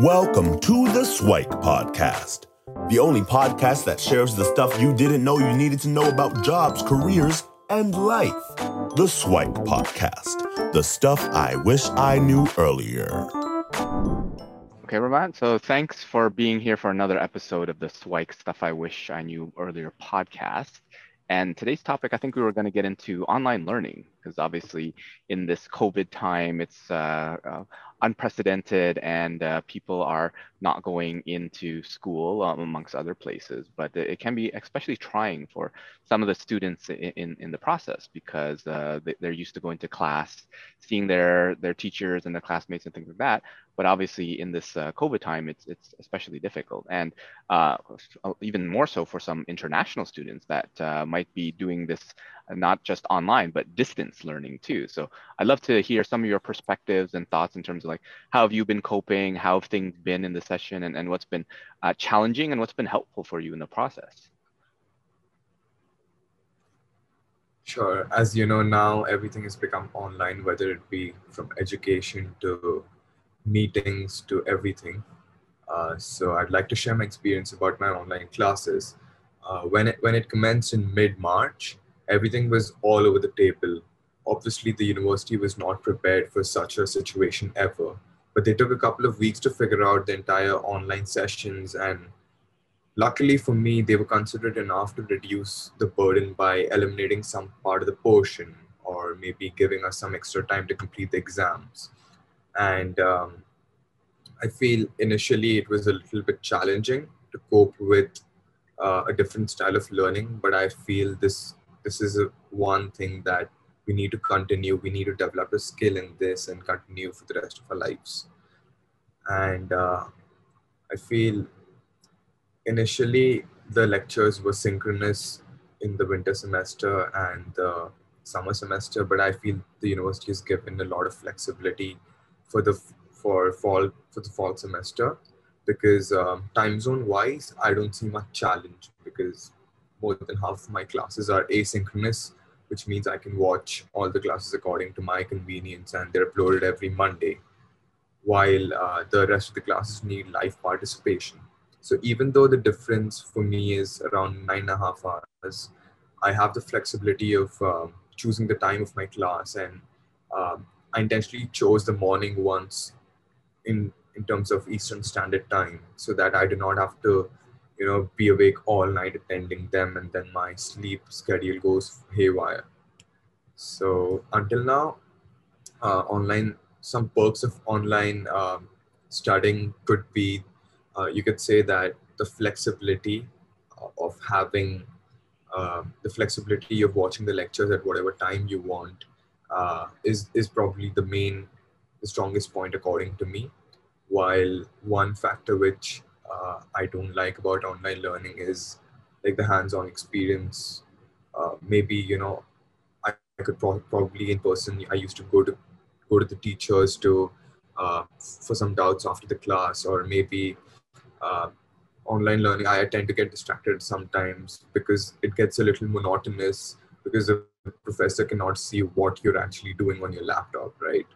Welcome to the Swike Podcast, the only podcast that shares the stuff you didn't know you needed to know about jobs, careers, and life. The Swike Podcast, the stuff I wish I knew earlier. Okay, Ramat. So thanks for being here for another episode of the Swike Stuff I Wish I Knew Earlier podcast. And today's topic, I think we were going to get into online learning because obviously in this COVID time, it's uh, uh, unprecedented and uh, people are not going into school um, amongst other places. But it can be especially trying for some of the students in, in, in the process because uh, they're used to going to class, seeing their, their teachers and their classmates and things like that. But obviously in this uh, COVID time, it's, it's especially difficult. And uh, even more so for some international students that uh, might be doing this not just online, but distance learning too. So I'd love to hear some of your perspectives and thoughts in terms of like, how have you been coping? How have things been in the session and, and what's been uh, challenging and what's been helpful for you in the process? Sure. As you know, now everything has become online, whether it be from education to meetings to everything. Uh, so I'd like to share my experience about my online classes. Uh, when it when it commenced in mid March, everything was all over the table. Obviously, the university was not prepared for such a situation ever, but they took a couple of weeks to figure out the entire online sessions. And luckily for me, they were considered enough to reduce the burden by eliminating some part of the portion or maybe giving us some extra time to complete the exams. And um, I feel initially it was a little bit challenging to cope with uh, a different style of learning, but I feel this this is a, one thing that we need to continue. We need to develop a skill in this and continue for the rest of our lives. And uh, I feel initially the lectures were synchronous in the winter semester and the summer semester, but I feel the university has given a lot of flexibility for the for fall for the fall semester because um, time zone wise, I don't see much challenge because more than half of my classes are asynchronous, which means I can watch all the classes according to my convenience and they're uploaded every Monday, while uh, the rest of the classes need live participation. So even though the difference for me is around nine and a half hours, I have the flexibility of um, choosing the time of my class and um, I intentionally chose the morning ones in in terms of Eastern Standard Time so that I do not have to you know be awake all night attending them and then my sleep schedule goes haywire. So until now uh, online some perks of online um, studying could be uh, you could say that the flexibility of having uh, the flexibility of watching the lectures at whatever time you want uh, is is probably the main the strongest point according to me while one factor which uh, I don't like about online learning is like the hands-on experience. Uh, maybe you know, I, I could pro- probably in person. I used to go to go to the teachers to uh, for some doubts after the class, or maybe uh, online learning. I tend to get distracted sometimes because it gets a little monotonous because the professor cannot see what you're actually doing on your laptop, right?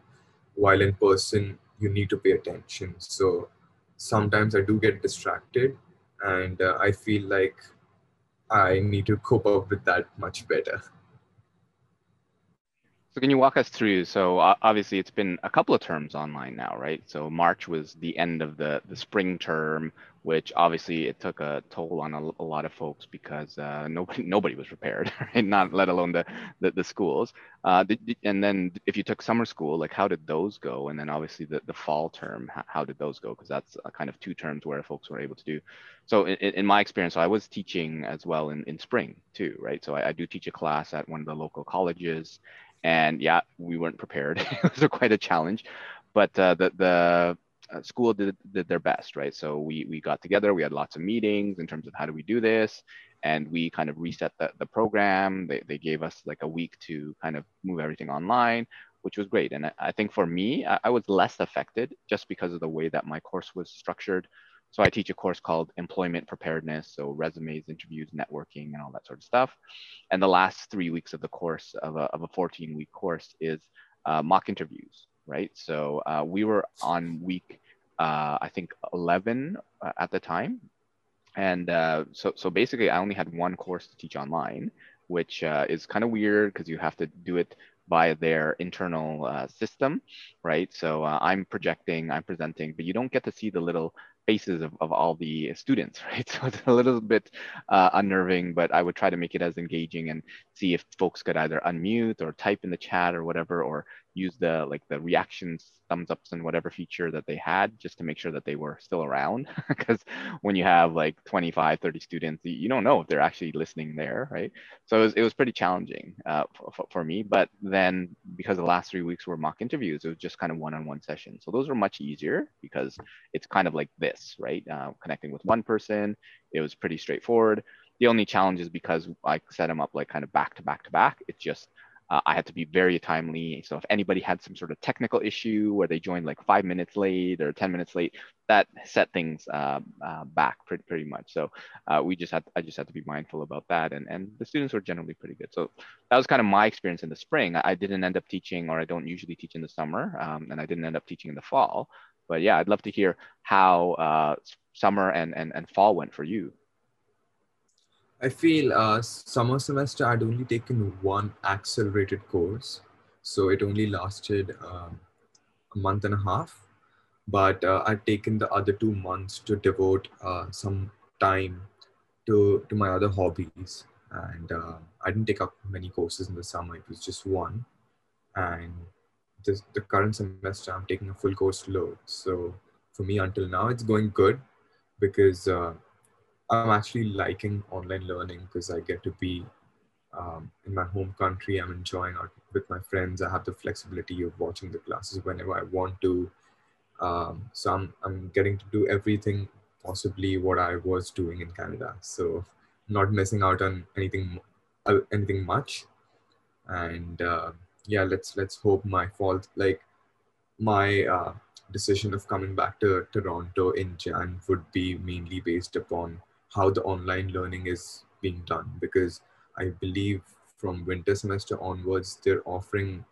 While in person, you need to pay attention. So sometimes I do get distracted, and uh, I feel like I need to cope up with that much better. So can you walk us through? So obviously it's been a couple of terms online now, right? So March was the end of the the spring term, which obviously it took a toll on a, a lot of folks because uh, nobody nobody was prepared, right? Not let alone the the, the schools. Uh, and then if you took summer school, like how did those go? And then obviously the, the fall term, how, did those go? Because that's kind of two terms where folks were able to do. So in, in my experience, so I was teaching as well in, in spring too, right? So I, I do teach a class at one of the local colleges and yeah, we weren't prepared. it was quite a challenge, but uh, the the uh, school did, did their best, right? So we we got together, we had lots of meetings in terms of how do we do this, and we kind of reset the, the program. They, they gave us like a week to kind of move everything online, which was great. And I, I think for me, I, I was less affected just because of the way that my course was structured. So I teach a course called employment preparedness, so resumes, interviews, networking, and all that sort of stuff. And the last three weeks of the course of a, of a 14 week course is uh, mock interviews, right? So uh, we were on week uh, I think 11 uh, at the time. And uh, so, so basically, I only had one course to teach online, which uh, is kind of weird because you have to do it by their internal uh, system, right? So uh, I'm projecting, I'm presenting, but you don't get to see the little faces of, of all the students, right? So it's a little bit uh, unnerving, but I would try to make it as engaging and see if folks could either unmute or type in the chat or whatever, or use the like the reactions thumbs ups and whatever feature that they had just to make sure that they were still around. Because when you have like 25 30 students you don't know if they're actually listening there right? So it was, it was pretty challenging uh, for, for me. But then because the last three weeks were mock interviews it was just kind of one-on-one sessions. So those were much easier because it's kind of like this right? Uh, connecting with one person it was pretty straightforward. The only challenge is because i set them up like kind of back to back to back it's just uh, I had to be very timely. So if anybody had some sort of technical issue where they joined like five minutes late or 10 minutes late, that set things uh, uh, back pretty, pretty much. So uh, we just had, I just had to be mindful about that. And, and the students were generally pretty good. So that was kind of my experience in the spring. I didn't end up teaching, or I don't usually teach in the summer, um, and I didn't end up teaching in the fall. But yeah, I'd love to hear how uh, summer and, and, and fall went for you. I feel uh, summer semester I'd only taken one accelerated course, so it only lasted um, a month and a half. But uh, I'd taken the other two months to devote uh, some time to to my other hobbies, and uh, I didn't take up many courses in the summer. It was just one, and this, the current semester I'm taking a full course load. So for me, until now, it's going good because uh, I'm actually liking online learning because I get to be um, in my home country. I'm enjoying out with my friends. I have the flexibility of watching the classes whenever I want to. Um, so I'm, I'm getting to do everything possibly what I was doing in Canada. So not missing out on anything, uh, anything much. And uh, yeah, let's let's hope my fault like my uh, decision of coming back to Toronto in Jan would be mainly based upon how the online learning is being done because I believe from winter semester onwards, they're offering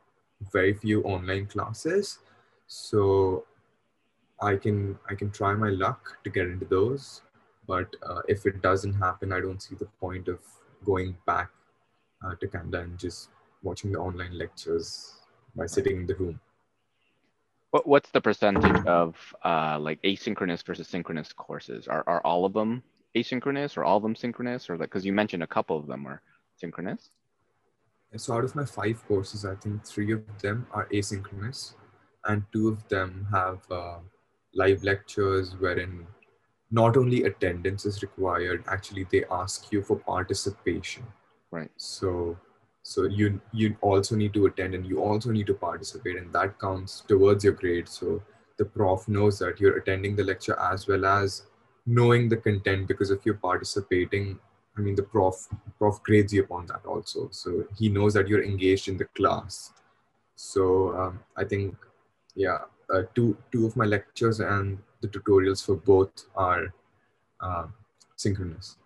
very few online classes. So I can I can try my luck to get into those. But uh, if it doesn't happen, I don't see the point of going back uh, to Canada and just watching the online lectures by sitting in the room. What, what's the percentage of uh, like asynchronous versus synchronous courses? Are, are all of them asynchronous or all of them synchronous or like because you mentioned a couple of them are synchronous? So out of my five courses i think three of them are asynchronous and two of them have uh, live lectures wherein not only attendance is required actually they ask you for participation. Right. So so you you also need to attend and you also need to participate and that counts towards your grade. So the prof knows that you're attending the lecture as well as knowing the content because if you're participating i mean the prof prof grades you upon that also. So he knows that you're engaged in the class. So um, i think yeah uh, two two of my lectures and the tutorials for both are uh, synchronous.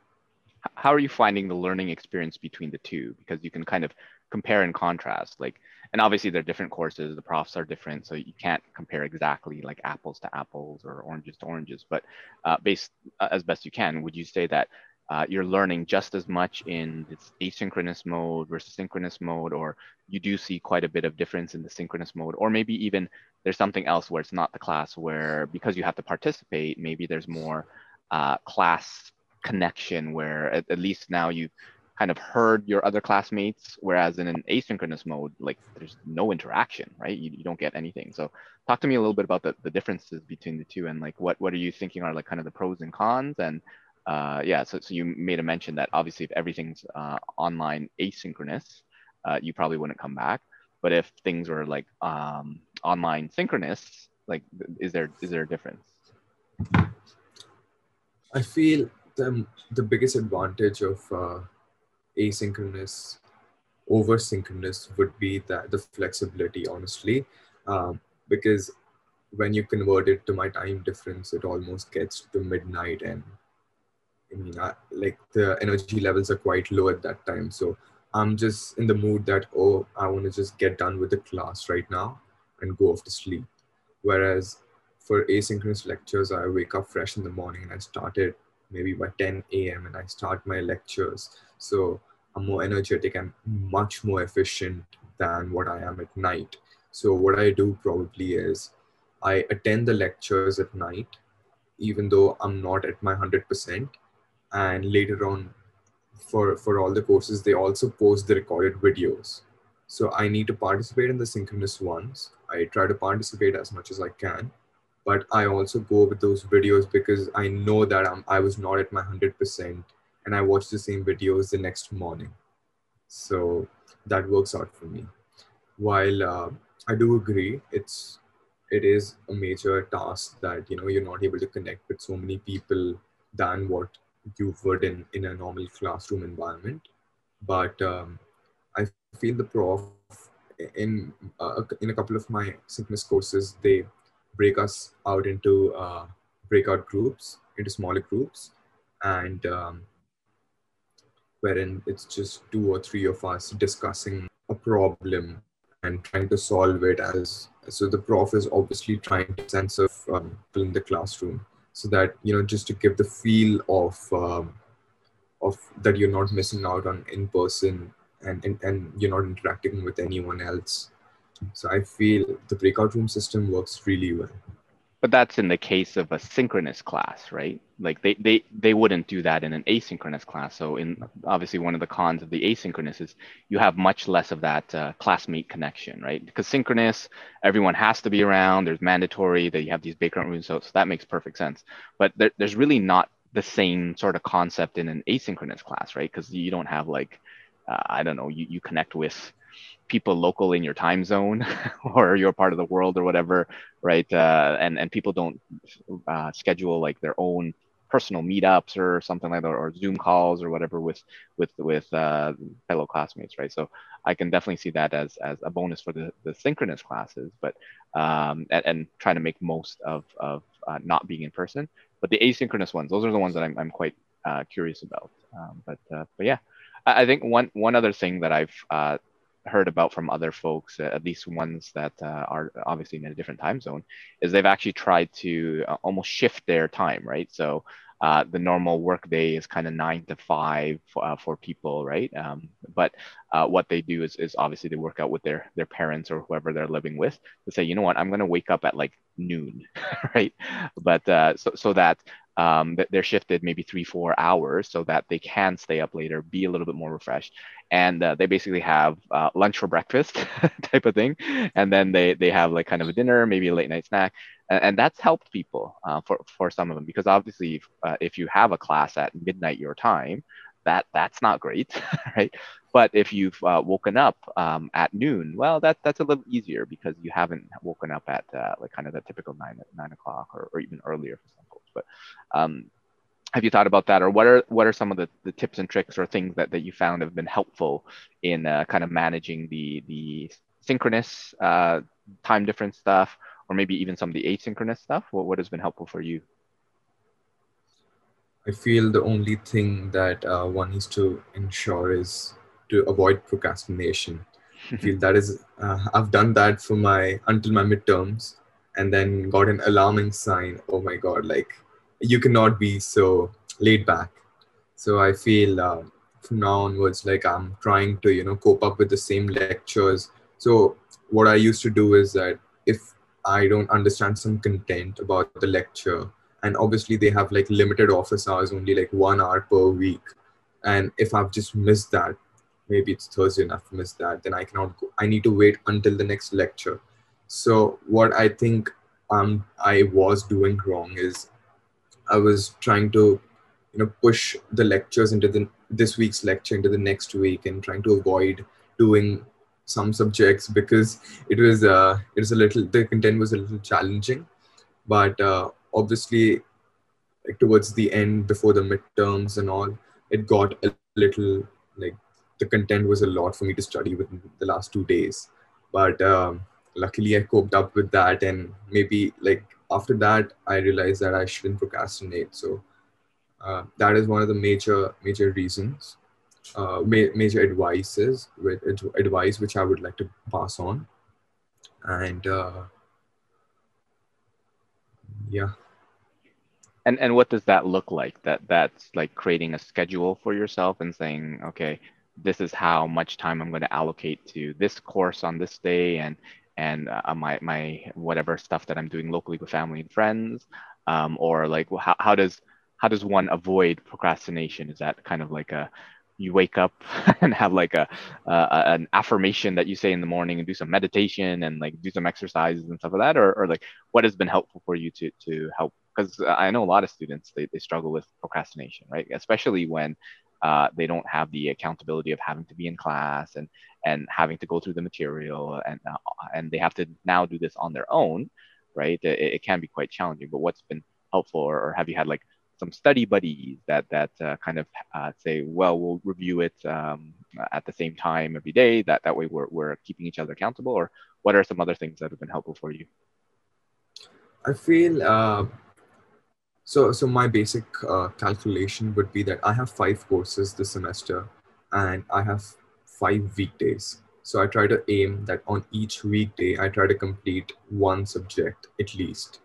How are you finding the learning experience between the two? Because you can kind of compare and contrast like and obviously they're different courses the profs are different so you can't compare exactly like apples to apples or oranges to oranges but uh, based uh, as best you can would you say that uh, you're learning just as much in this asynchronous mode versus synchronous mode or you do see quite a bit of difference in the synchronous mode? Or maybe even there's something else where it's not the class where because you have to participate maybe there's more uh, class connection where at, at least now you kind of heard your other classmates, whereas in an asynchronous mode, like there's no interaction, right? You, you don't get anything. So talk to me a little bit about the, the differences between the two and like what, what are you thinking are like kind of the pros and cons? And uh, yeah, so, so you made a mention that obviously if everything's uh, online asynchronous, uh, you probably wouldn't come back. But if things were like um, online synchronous, like is there is there a difference? I feel the, the biggest advantage of uh, asynchronous over synchronous would be that the flexibility honestly um, because when you convert it to my time difference it almost gets to midnight and i mean I, like the energy levels are quite low at that time so i'm just in the mood that oh i want to just get done with the class right now and go off to sleep whereas for asynchronous lectures, I wake up fresh in the morning and I start it maybe by 10 a.m. and I start my lectures. So I'm more energetic and much more efficient than what I am at night. So what I do probably is I attend the lectures at night, even though I'm not at my 100%. And later on, for, for all the courses, they also post the recorded videos. So I need to participate in the synchronous ones. I try to participate as much as I can but I also go with those videos because I know that I'm, I was not at my 100% and I watch the same videos the next morning. So that works out for me. While uh, I do agree, it's it is a major task that you know you're not able to connect with so many people than what you would in in a normal classroom environment. But um, I feel the prof in uh, in a couple of my synchronous courses they break us out into uh, breakout groups, into smaller groups, and um, wherein it's just two or three of us discussing a problem and trying to solve it as so the prof is obviously trying to sense of um, in the classroom so that you know just to give the feel of um, of that you're not missing out on in person and, and and you're not interacting with anyone else so I feel the breakout room system works really well. But that's in the case of a synchronous class, right? Like they, they, they wouldn't do that in an asynchronous class. So in obviously one of the cons of the asynchronous is you have much less of that uh, classmate connection, right? Because synchronous, everyone has to be around. There's mandatory that you have these breakout rooms. So, so that makes perfect sense. But there, there's really not the same sort of concept in an asynchronous class, right? Because you don't have like, uh, I don't know, you, you connect with people local in your time zone or you're part of the world or whatever right? Uh, and and people don't uh, schedule like their own personal meetups or something like that or zoom calls or whatever with with with uh, fellow classmates right? So i can definitely see that as as a bonus for the, the synchronous classes but um, and, and trying to make most of of uh, not being in person. But the asynchronous ones those are the ones that i'm, I'm quite uh, curious about. Um, but uh, but yeah I, I think one one other thing that I've uh, heard about from other folks, uh, at least ones that uh, are obviously in a different time zone, is they've actually tried to uh, almost shift their time, right? So uh, the normal workday is kind of nine to five uh, for people, right? Um, but uh, what they do is, is obviously they work out with their their parents or whoever they're living with to say, you know what, I'm going to wake up at like noon, right? But so so that um, they're shifted maybe three, four hours so that they can stay up later, be a little bit more refreshed. And uh, they basically have uh, lunch for breakfast type of thing. And then they, they have like kind of a dinner, maybe a late night snack. And, and that's helped people uh, for, for some of them because obviously if, uh, if you have a class at midnight your time, that that's not great, right? But if you've uh, woken up um, at noon, well, that that's a little easier because you haven't woken up at uh, like kind of the typical nine nine o'clock or, or even earlier for some. But um, have you thought about that, or what are what are some of the, the tips and tricks or things that, that you found have been helpful in uh, kind of managing the the synchronous uh, time difference stuff, or maybe even some of the asynchronous stuff? What what has been helpful for you? I feel the only thing that uh, one needs to ensure is to avoid procrastination. I feel that is, uh, I've done that for my, until my midterms and then got an alarming sign. Oh my God, like you cannot be so laid back. So I feel uh, from now onwards, like I'm trying to, you know, cope up with the same lectures. So what I used to do is that if I don't understand some content about the lecture, and obviously they have like limited office hours, only like one hour per week. And if I've just missed that, maybe it's Thursday and I've missed that, then I cannot go. I need to wait until the next lecture. So what I think um, I was doing wrong is I was trying to, you know, push the lectures into the this week's lecture into the next week and trying to avoid doing some subjects because it was uh, it was a little the content was a little challenging, but uh, obviously like towards the end before the midterms and all, it got a little like the content was a lot for me to study within the last two days. But um, luckily, I coped up with that, and maybe like after that, I realized that I shouldn't procrastinate. So uh, that is one of the major major reasons, uh, ma- major advices with advice which I would like to pass on. And uh, yeah and and what does that look like that that's like creating a schedule for yourself and saying okay this is how much time i'm going to allocate to this course on this day and and uh, my my whatever stuff that i'm doing locally with family and friends um, or like how, how does how does one avoid procrastination? Is that kind of like a you wake up and have like a an affirmation that you say in the morning and do some meditation and like do some exercises and stuff like that? Or, or like what has been helpful for you to to help? Because i know a lot of students they, they struggle with procrastination right? Especially when uh, they don't have the accountability of having to be in class and and having to go through the material and uh, and they have to now do this on their own right it, it can be quite challenging but what's been helpful or, or have you had like some study buddies that that uh, kind of uh, say, well, we'll review it um, at the same time every day. That that way we're we're keeping each other accountable. Or what are some other things that have been helpful for you? I feel uh, so. So my basic uh, calculation would be that I have five courses this semester, and I have five weekdays. So I try to aim that on each weekday I try to complete one subject at least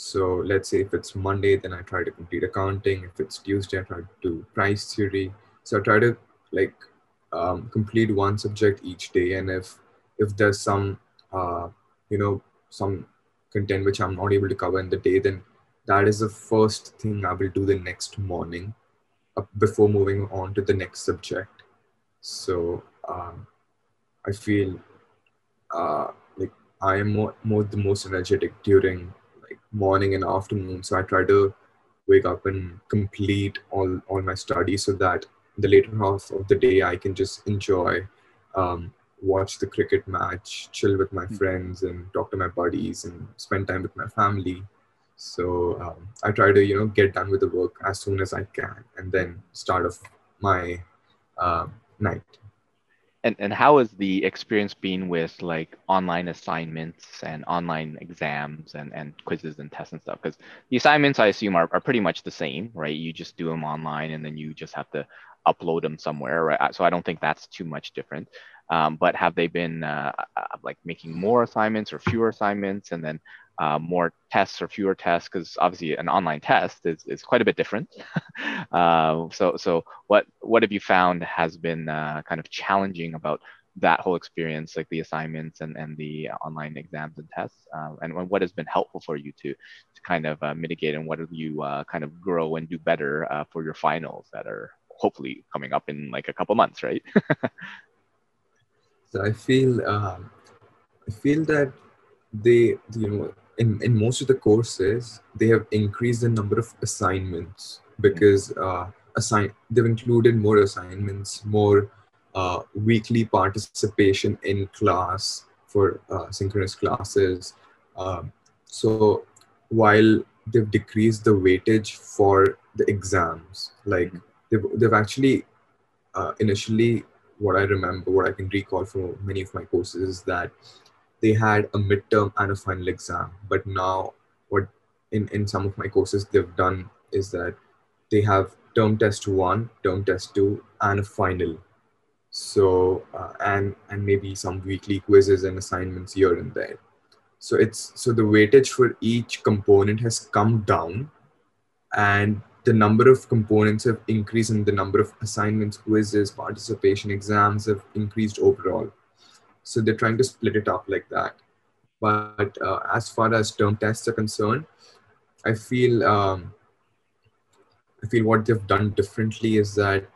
so let's say if it's Monday, then I try to complete accounting. If it's Tuesday, I try to do price theory. So I try to like um, complete one subject each day. And if if there's some uh, you know some content which I'm not able to cover in the day, then that is the first thing I will do the next morning uh, before moving on to the next subject. So um, I feel uh, like I am more, more the most energetic during like morning and afternoon. So I try to wake up and complete all, all my studies so that the later half of the day I can just enjoy, um, watch the cricket match, chill with my hmm. friends, and talk to my buddies and spend time with my family. So um, I try to you know get done with the work as soon as I can, and then start off my uh, night. And and how has the experience been with like online assignments and online exams and and quizzes and tests and stuff? Because the assignments i assume are, are pretty much the same right? You just do them online and then you just have to upload them somewhere right? So i don't think that's too much different. Um, but have they been uh, uh like making more assignments or fewer assignments? And then uh, more tests or fewer tests because obviously an online test is, is quite a bit different. Uh, so so what what have you found has been uh, kind of challenging about that whole experience like the assignments and, and the online exams and tests? Uh, and what has been helpful for you to to kind of uh, mitigate and what do you uh, kind of grow and do better for your finals that are hopefully coming up in like a couple months right? So i feel um, i feel that they you know in, in most of the courses, they have increased the number of assignments because uh, assign they've included more assignments, more uh, weekly participation in class for uh, synchronous classes. Um, so while they've decreased the weightage for the exams, like they've, they've actually uh, initially what I remember, what I can recall from many of my courses is that they had a midterm and a final exam. But now, what in, in some of my courses they've done is that they have term test one, term test two, and a final. So uh, and and maybe some weekly quizzes and assignments here and there. So it's so the weightage for each component has come down, and the number of components have increased, and the number of assignments, quizzes, participation exams have increased overall. So they're trying to split it up like that. But uh, as far as term tests are concerned, I feel um, I feel what they've done differently is that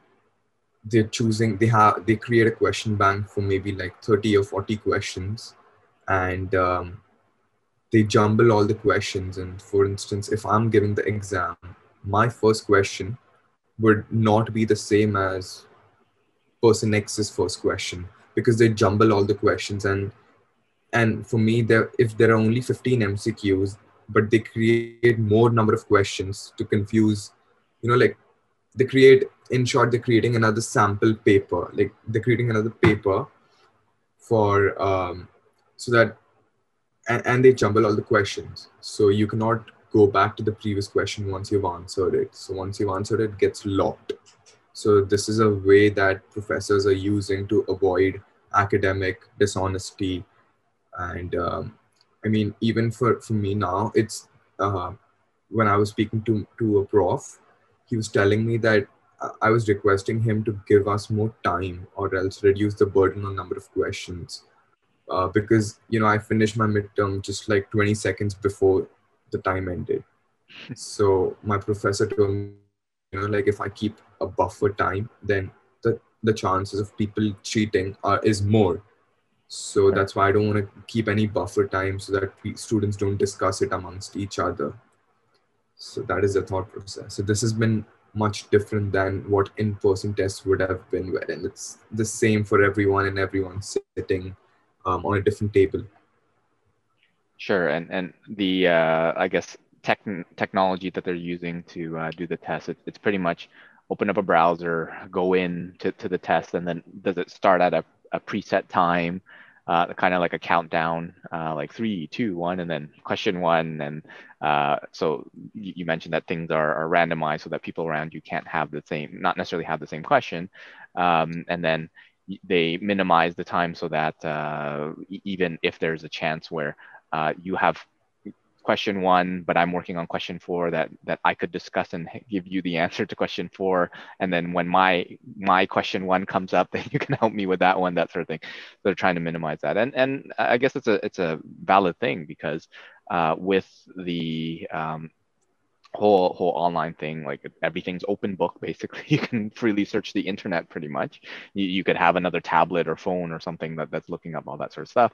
they're choosing they have they create a question bank for maybe like 30 or 40 questions. And um, they jumble all the questions. And for instance if i'm giving the exam my first question would not be the same as person x's first question because they jumble all the questions and and for me there if there are only 15 mcqs but they create more number of questions to confuse you know like they create in short they're creating another sample paper like they're creating another paper for um, so that and, and they jumble all the questions. So you cannot go back to the previous question once you've answered it. So once you've answered it, it gets locked so this is a way that professors are using to avoid academic dishonesty. And um, I mean, even for, for me now, it's uh, when I was speaking to to a prof, he was telling me that I was requesting him to give us more time or else reduce the burden on number of questions. Uh, because you know I finished my midterm just like 20 seconds before the time ended. so my professor told me, you know, like if I keep a buffer time, then the the chances of people cheating are is more. So right. that's why I don't want to keep any buffer time so that students don't discuss it amongst each other. So that is the thought process. So this has been much different than what in-person tests would have been wherein it's the same for everyone and everyone sitting um, on a different table sure and and the uh, i guess tech technology that they're using to uh, do the test it, it's pretty much open up a browser go in to, to the test and then does it start at a, a preset time uh, kind of like a countdown, uh, like three, two, one, and then question one. And uh, so you, mentioned that things are, are, randomized so that people around you can't have the same, not necessarily have the same question. Um, and then they minimize the time so that uh, even if there's a chance where uh, you have question one, but I'm working on question four that that I could discuss and give you the answer to question four. And then when my my question one comes up, then you can help me with that one, that sort of thing. So they're trying to minimize that. And and I guess it's a it's a valid thing because uh, with the um, whole whole online thing like everything's open book basically. You can freely search the internet pretty much. You, you could have another tablet or phone or something that, that's looking up all that sort of stuff.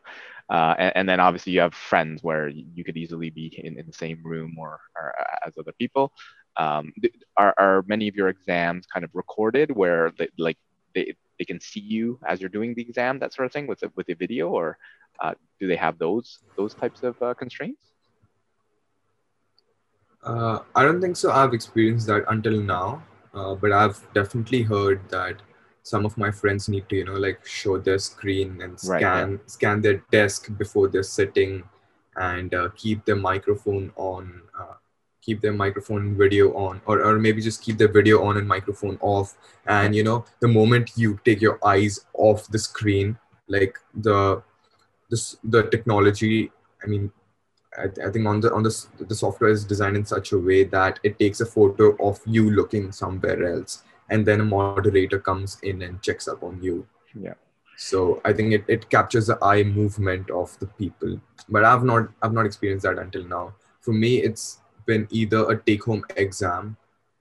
Uh, and, and, then obviously you have friends where you could easily be in, in the same room or, or as other people. Um, are, are many of your exams kind of recorded where they, like they, they can see you as you're doing the exam that sort of thing with a, with a video or uh, do they have those those types of uh, constraints uh, I don't think so. I've experienced that until now, uh, but I've definitely heard that some of my friends need to, you know, like show their screen and scan right, right. scan their desk before they're sitting, and uh, keep their microphone on, uh, keep their microphone video on, or or maybe just keep their video on and microphone off. And you know, the moment you take your eyes off the screen, like the this the technology I mean, I, I, think on the on the the software is designed in such a way that it takes a photo of you looking somewhere else, and then a moderator comes in and checks up on you. Yeah. So I think it, it captures the eye movement of the people, but I've not I've not experienced that until now. For me, it's been either a take home exam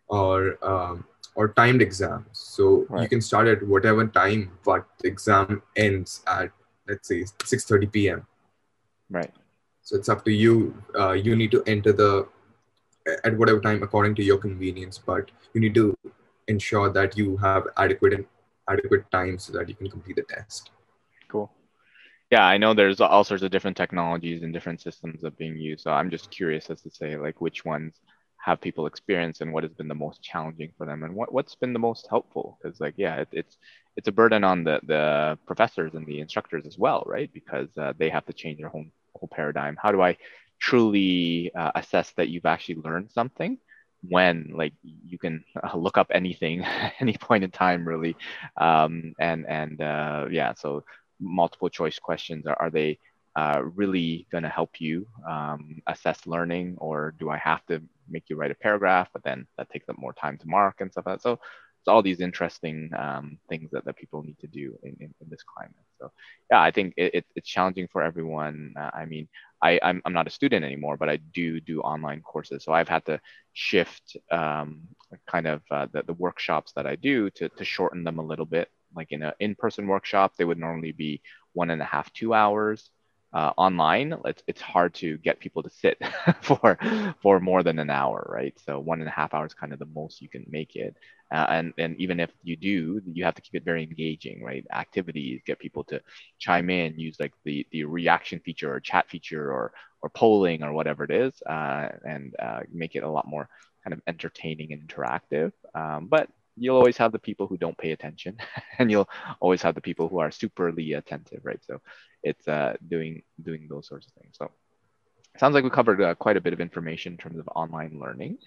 or um, or timed exam. So right. you can start at whatever time, but the exam ends at let's say 6:30 p.m. Right so it's up to you. Uh, you need to enter the at whatever time according to your convenience, but you need to ensure that you have adequate and adequate time so that you can complete the test. Cool. Yeah, I know there's all sorts of different technologies and different systems that being used. So I'm just curious as to say like which ones have people experience and what has been the most challenging for them and what, what's been the most helpful because like yeah it, it's it's a burden on the the professors and the instructors as well right because uh, they have to change their own whole paradigm? How do i truly uh, assess that you've actually learned something when like you can uh, look up anything any point in time really? Um, and and uh, yeah so multiple choice questions. Are, are they uh, really going to help you um, assess learning or do i have to make you write a paragraph but then that takes up more time to mark and stuff like that? So it's all these interesting um, things that, that people need to do in, in, in this climate. So yeah, I think it, it, it's challenging for everyone. Uh, I mean, I, I'm, I'm not a student anymore, but I do do online courses. So I've had to shift um, kind of uh, the, the workshops that I do to, to shorten them a little bit. Like in an in-person workshop, they would normally be one and a half, two hours uh, online, it's, it's hard to get people to sit for for more than an hour, right? So one and a half hours kind of the most you can make it. Uh, and and even if you do, you have to keep it very engaging, right? Activities, get people to chime in, use like the the reaction feature or chat feature or or polling or whatever it is, uh, and uh, make it a lot more kind of entertaining and interactive. Um, but you'll always have the people who don't pay attention and you'll always have the people who are superly attentive right? So it's uh, doing doing those sorts of things. So sounds like we covered uh, quite a bit of information in terms of online learning.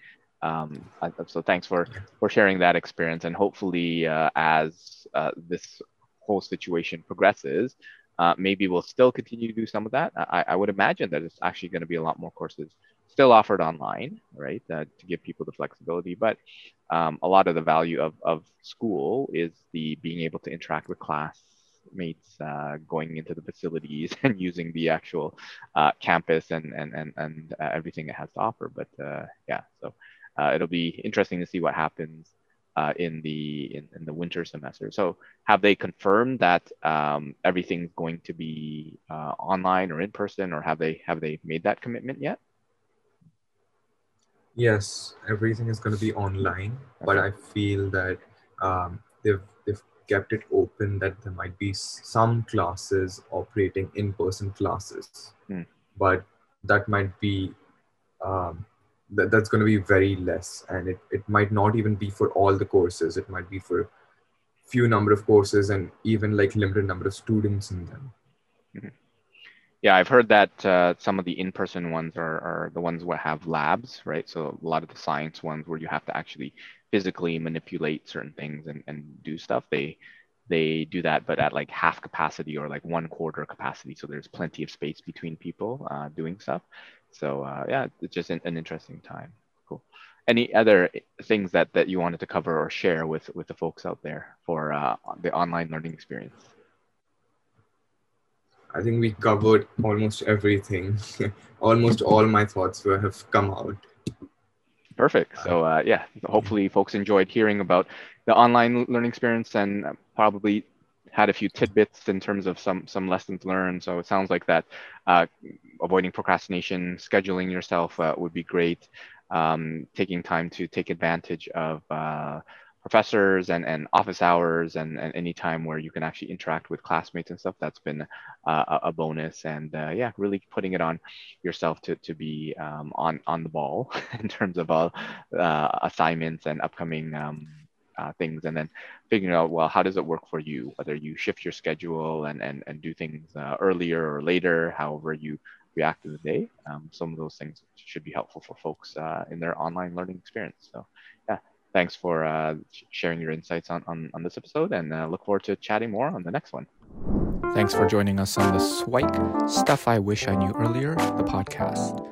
Um, so thanks for for sharing that experience and hopefully uh, as uh, this whole situation progresses Uh, maybe we'll still continue to do some of that. I, I would imagine that it's actually going to be a lot more courses still offered online, right, uh, to give people the flexibility. But um, a lot of the value of, of school is the being able to interact with classmates, uh, going into the facilities and using the actual uh, campus and and and, and uh, everything it has to offer. But uh, yeah, so uh, it'll be interesting to see what happens in the in, in, the winter semester. So have they confirmed that um, everything's going to be online or in person, or have they have they made that commitment yet? Yes, everything is going to be online, but I feel that um, they've they've kept it open that there might be some classes operating in-person classes, hmm. but that might be um, that, that's going to be very less and it, it might not even be for all the courses it might be for few number of courses and even like limited number of students in them mm-hmm. Yeah i've heard that uh, some of the in-person ones are, are the ones where have labs right so a lot of the science ones where you have to actually physically manipulate certain things and, and do stuff they they do that but at like half capacity or like one quarter capacity so there's plenty of space between people uh, doing stuff so uh, yeah, it's just an, an, interesting time. Cool. Any other things that that you wanted to cover or share with with the folks out there for uh, the online learning experience? I think we covered almost everything. almost all my thoughts were, have come out. Perfect. So uh, yeah, hopefully folks enjoyed hearing about the online learning experience and probably had a few tidbits in terms of some some lessons learned. So it sounds like that uh, avoiding procrastination, scheduling yourself uh, would be great. Um, taking time to take advantage of uh, professors and, and office hours and, and any time where you can actually interact with classmates and stuff that's been uh, a bonus. And uh, yeah really putting it on yourself to, to be um, on on the ball in terms of uh, uh assignments and upcoming um, uh, things. And then figuring out well how does it work for you? Whether you shift your schedule and and, and do things uh, earlier or later however you react to the day um, some of those things should be helpful for folks in their online learning experience. So thanks for uh, sharing your insights on, on, on this episode and uh, look forward to chatting more on the next one thanks for joining us on the SWIKE stuff i wish i knew earlier the podcast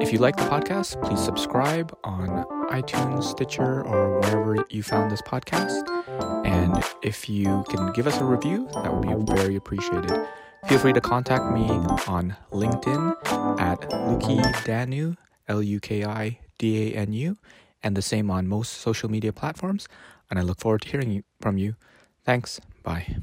if you like the podcast, please subscribe on iTunes, Stitcher, or wherever you found this podcast. And if you can give us a review, that would be very appreciated. Feel free to contact me on LinkedIn at Luki Danu, L U K I D A N U, and the same on most social media platforms. And I look forward to hearing from you. Thanks. Bye.